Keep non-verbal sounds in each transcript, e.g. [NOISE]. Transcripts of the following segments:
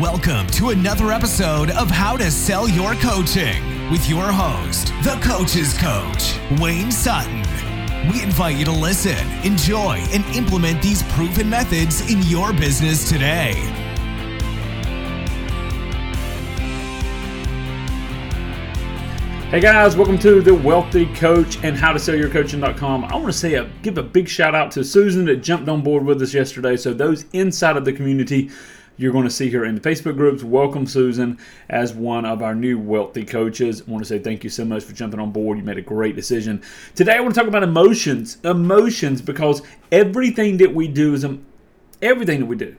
Welcome to another episode of How to Sell Your Coaching with your host, the Coach's Coach, Wayne Sutton. We invite you to listen, enjoy, and implement these proven methods in your business today. Hey guys, welcome to the Wealthy Coach and How to Sell Your Coaching.com. I want to say a give a big shout out to Susan that jumped on board with us yesterday. So those inside of the community you're going to see her in the Facebook groups. Welcome, Susan, as one of our new wealthy coaches. I want to say thank you so much for jumping on board. You made a great decision. Today, I want to talk about emotions. Emotions, because everything that we do is everything that we do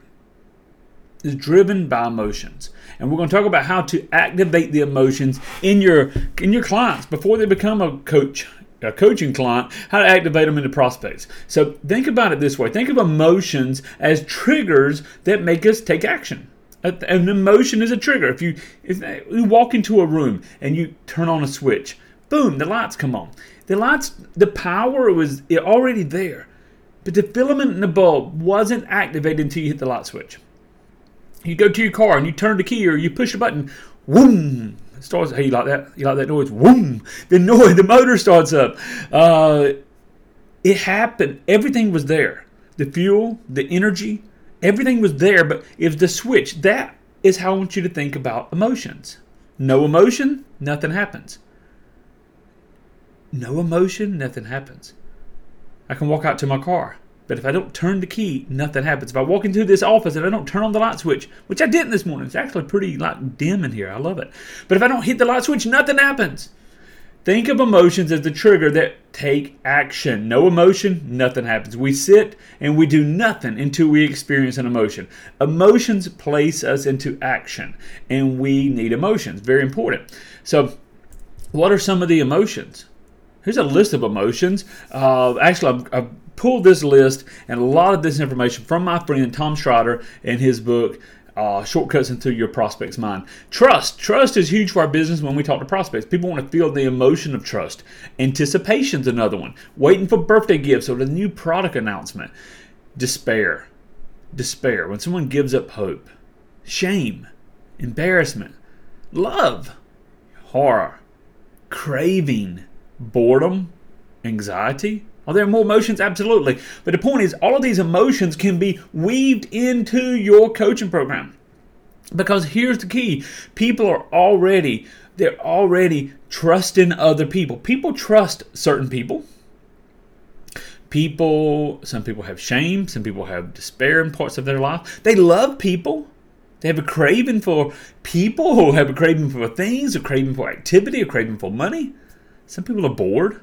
is driven by emotions. And we're going to talk about how to activate the emotions in your in your clients before they become a coach a coaching client how to activate them into prospects. So think about it this way think of emotions as triggers that make us take action. An emotion is a trigger. If you if you walk into a room and you turn on a switch, boom, the lights come on. The lights, the power was already there, but the filament in the bulb wasn't activated until you hit the light switch. You go to your car and you turn the key or you push a button, it starts. Hey, you like that? You like that noise? Boom! The [LAUGHS] noise. The motor starts up. Uh, it happened. Everything was there. The fuel, the energy, everything was there. But if the switch, that is how I want you to think about emotions. No emotion, nothing happens. No emotion, nothing happens. I can walk out to my car. But if I don't turn the key, nothing happens. If I walk into this office and I don't turn on the light switch, which I didn't this morning, it's actually pretty like dim in here. I love it. But if I don't hit the light switch, nothing happens. Think of emotions as the trigger that take action. No emotion, nothing happens. We sit and we do nothing until we experience an emotion. Emotions place us into action, and we need emotions. Very important. So, what are some of the emotions? Here's a list of emotions. Uh, actually, I've, I've pulled this list and a lot of this information from my friend Tom Schreiter in his book. Uh, shortcuts into your prospect's mind. Trust. Trust is huge for our business when we talk to prospects. People want to feel the emotion of trust. Anticipation's another one. Waiting for birthday gifts or the new product announcement. Despair. Despair. When someone gives up hope. Shame. Embarrassment. Love. Horror. Craving. Boredom. Anxiety are there more emotions? Absolutely. But the point is, all of these emotions can be weaved into your coaching program. Because here's the key people are already, they're already trusting other people. People trust certain people. People, some people have shame, some people have despair in parts of their life. They love people. They have a craving for people, who have a craving for things, a craving for activity, a craving for money. Some people are bored.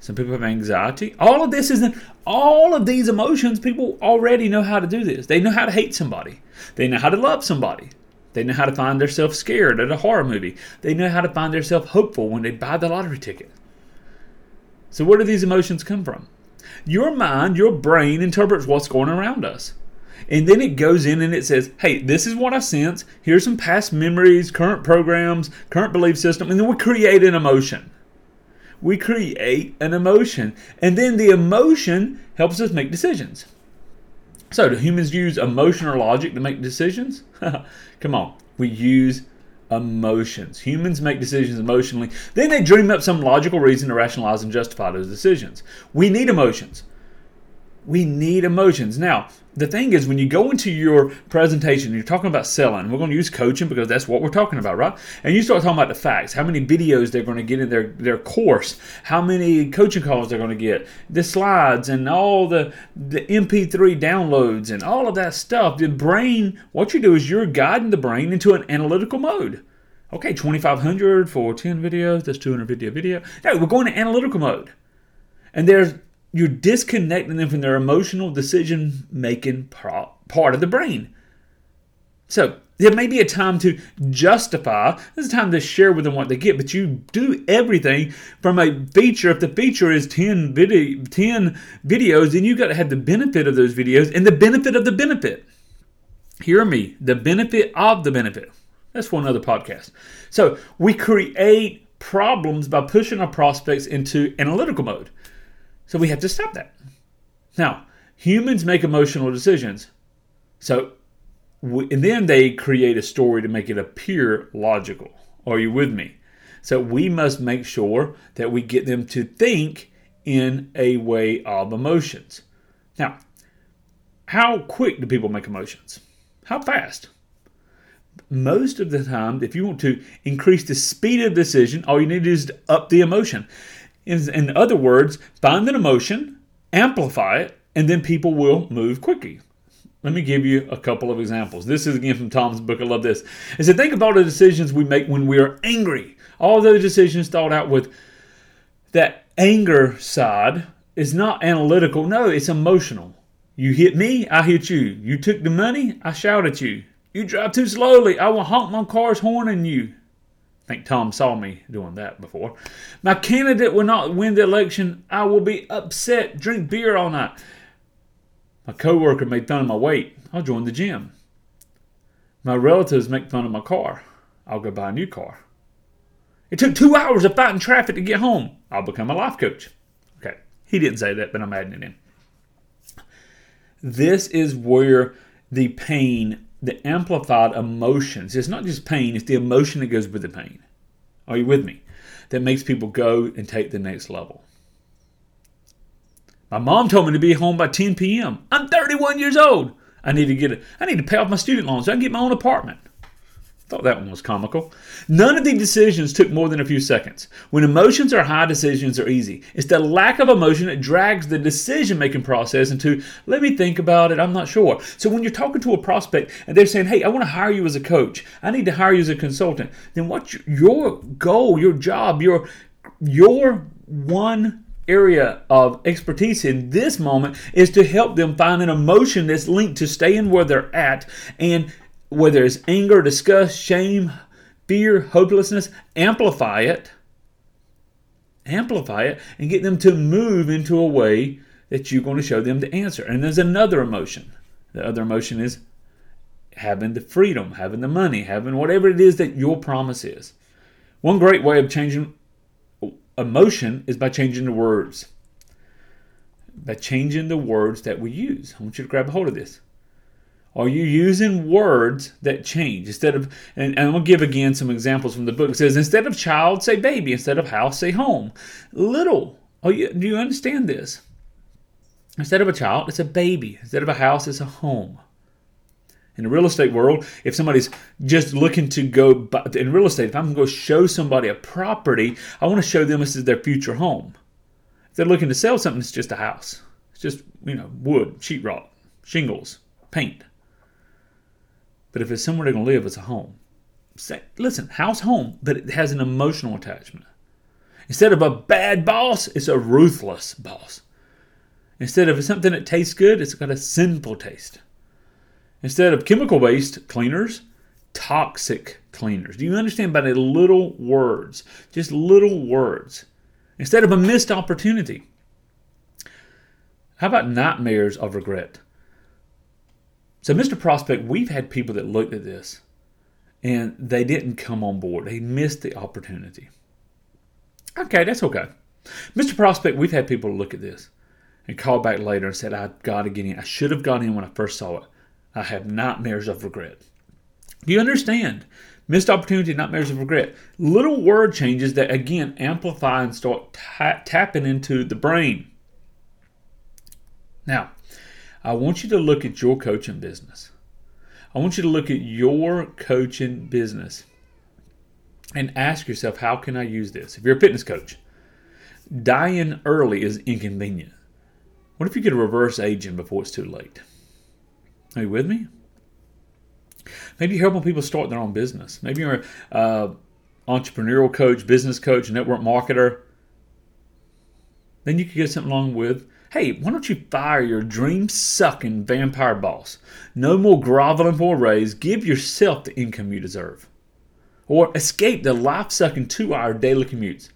Some people have anxiety. All of this isn't, all of these emotions, people already know how to do this. They know how to hate somebody, they know how to love somebody. They know how to find themselves scared at a horror movie. They know how to find themselves hopeful when they buy the lottery ticket. So, where do these emotions come from? Your mind, your brain interprets what's going around us. And then it goes in and it says, hey, this is what I sense. Here's some past memories, current programs, current belief system. And then we create an emotion we create an emotion. And then the emotion helps us make decisions. So, do humans use emotion or logic to make decisions? [LAUGHS] Come on, we use emotions. Humans make decisions emotionally. Then they dream up some logical reason to rationalize and justify those decisions. We need emotions. We need emotions. Now, the thing is, when you go into your presentation, you're talking about selling. We're going to use coaching because that's what we're talking about, right? And you start talking about the facts, how many videos they're going to get in their, their course, how many coaching calls they're going to get, the slides, and all the, the MP3 downloads, and all of that stuff. The brain, what you do is you're guiding the brain into an analytical mode. Okay, 2500 for 10 videos, that's 250 a video. No, we're going to analytical mode. And there's you're disconnecting them from their emotional decision making part of the brain. So there may be a time to justify, there's a time to share with them what they get, but you do everything from a feature. If the feature is 10, video, 10 videos, then you've got to have the benefit of those videos and the benefit of the benefit. Hear me, the benefit of the benefit. That's for another podcast. So we create problems by pushing our prospects into analytical mode. So we have to stop that. Now, humans make emotional decisions. So and then they create a story to make it appear logical. Are you with me? So we must make sure that we get them to think in a way of emotions. Now, how quick do people make emotions? How fast? Most of the time, if you want to increase the speed of decision, all you need to is up the emotion. In, in other words, find an emotion, amplify it, and then people will move quickly. Let me give you a couple of examples. This is again from Tom's book. I love this. It said, think all the decisions we make when we are angry. All those decisions thought out with that anger side is not analytical. No, it's emotional. You hit me, I hit you. You took the money, I shout at you. You drive too slowly, I will honk my car's horn at you. I think Tom saw me doing that before. My candidate will not win the election. I will be upset, drink beer all night. My coworker made fun of my weight. I'll join the gym. My relatives make fun of my car. I'll go buy a new car. It took two hours of fighting traffic to get home. I'll become a life coach. Okay, he didn't say that, but I'm adding it in. This is where the pain, the amplified emotions, it's not just pain, it's the emotion that goes with the pain. Are you with me? That makes people go and take the next level. My mom told me to be home by 10 p.m. I'm 31 years old. I need to get it. I need to pay off my student loans so I can get my own apartment. Thought that one was comical. None of the decisions took more than a few seconds. When emotions are high, decisions are easy. It's the lack of emotion that drags the decision making process into, let me think about it, I'm not sure. So when you're talking to a prospect and they're saying, hey, I want to hire you as a coach, I need to hire you as a consultant, then what's your goal, your job, your, your one area of expertise in this moment is to help them find an emotion that's linked to staying where they're at and whether it's anger, disgust, shame, fear, hopelessness, amplify it. Amplify it and get them to move into a way that you're going to show them the answer. And there's another emotion. The other emotion is having the freedom, having the money, having whatever it is that your promise is. One great way of changing emotion is by changing the words. By changing the words that we use. I want you to grab a hold of this. Are you using words that change instead of? And, and I'm gonna give again some examples from the book. It says instead of child, say baby. Instead of house, say home. Little. Oh, you, do you understand this? Instead of a child, it's a baby. Instead of a house, it's a home. In the real estate world, if somebody's just looking to go in real estate, if I'm going to show somebody a property, I want to show them this is their future home. If they're looking to sell something, it's just a house. It's just you know wood, sheetrock, shingles, paint. But if it's somewhere they're going to live, it's a home. Say, listen, house, home, but it has an emotional attachment. Instead of a bad boss, it's a ruthless boss. Instead of something that tastes good, it's got a sinful taste. Instead of chemical based cleaners, toxic cleaners. Do you understand by the little words? Just little words. Instead of a missed opportunity. How about nightmares of regret? So, Mr. Prospect, we've had people that looked at this and they didn't come on board. They missed the opportunity. Okay, that's okay. Mr. Prospect, we've had people look at this and call back later and said, I've got to get in. I should have got in when I first saw it. I have nightmares of regret. Do you understand? Missed opportunity, nightmares of regret. Little word changes that again amplify and start ta- tapping into the brain. Now, I want you to look at your coaching business. I want you to look at your coaching business and ask yourself, how can I use this? If you're a fitness coach, dying early is inconvenient. What if you could reverse aging before it's too late? Are you with me? Maybe you're helping people start their own business. Maybe you're an uh, entrepreneurial coach, business coach, network marketer. Then you could get something along with Hey, why don't you fire your dream sucking vampire boss? No more groveling for a raise. Give yourself the income you deserve. Or escape the life sucking two hour daily commutes.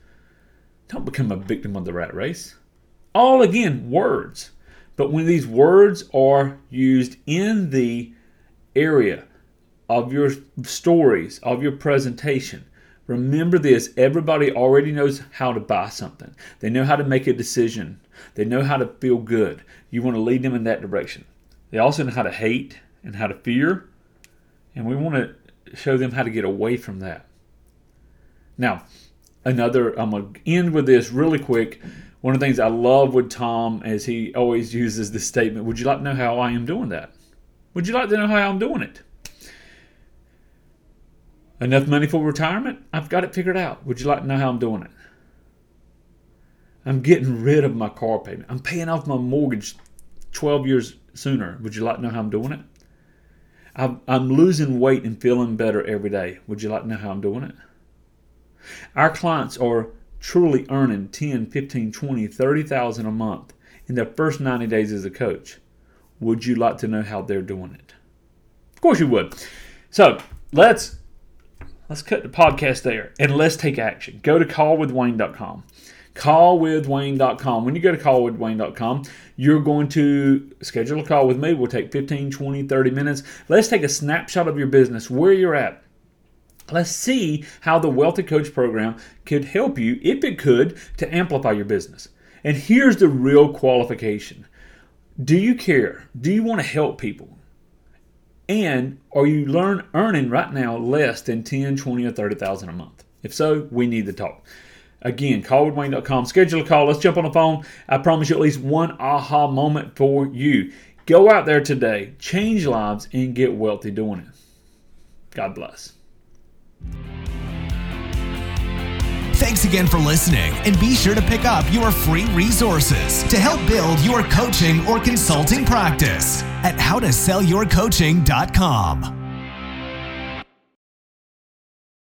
Don't become a victim of the rat race. All again, words. But when these words are used in the area of your stories, of your presentation, remember this everybody already knows how to buy something, they know how to make a decision they know how to feel good. You want to lead them in that direction. They also know how to hate and how to fear And we want to show them how to get away from that. Now, another, I'm going to end with this really quick. One of the things I love with Tom is he always uses the statement, Would you like to know how I am doing that? Would you like to know how I'm doing it? Enough money for retirement? I've got it figured out. Would you like to know how I'm doing it? I'm getting rid of my car payment. I'm paying off my mortgage 12 years sooner. Would you like to know how I'm doing it? I'm losing weight and feeling better every day. Would you like to know how I'm doing it? Our clients are truly earning 10, 15, 20, 30,000 a month in their first 90 days as a coach. Would you like to know how they're doing it? Of course you would. So, let's let's cut the podcast there and let's take action. Go to callwithwayne.com callwithwayne.com. When you go to callwithwayne.com, you're going to schedule a call with me. We'll take 15, 20, 30 minutes. Let's take a snapshot of your business, where you're at. Let's see how the Wealthy Coach program could help you, if it could, to amplify your business. And here's the real qualification Do you care? Do you want to help people? And are you learn earning right now less than 10, 20, or 30,000 a month? If so, we need to talk. Again, callwithwayne.com. Schedule a call. Let's jump on the phone. I promise you at least one aha moment for you. Go out there today, change lives, and get wealthy doing it. God bless. Thanks again for listening, and be sure to pick up your free resources to help build your coaching or consulting practice at howtosellyourcoaching.com.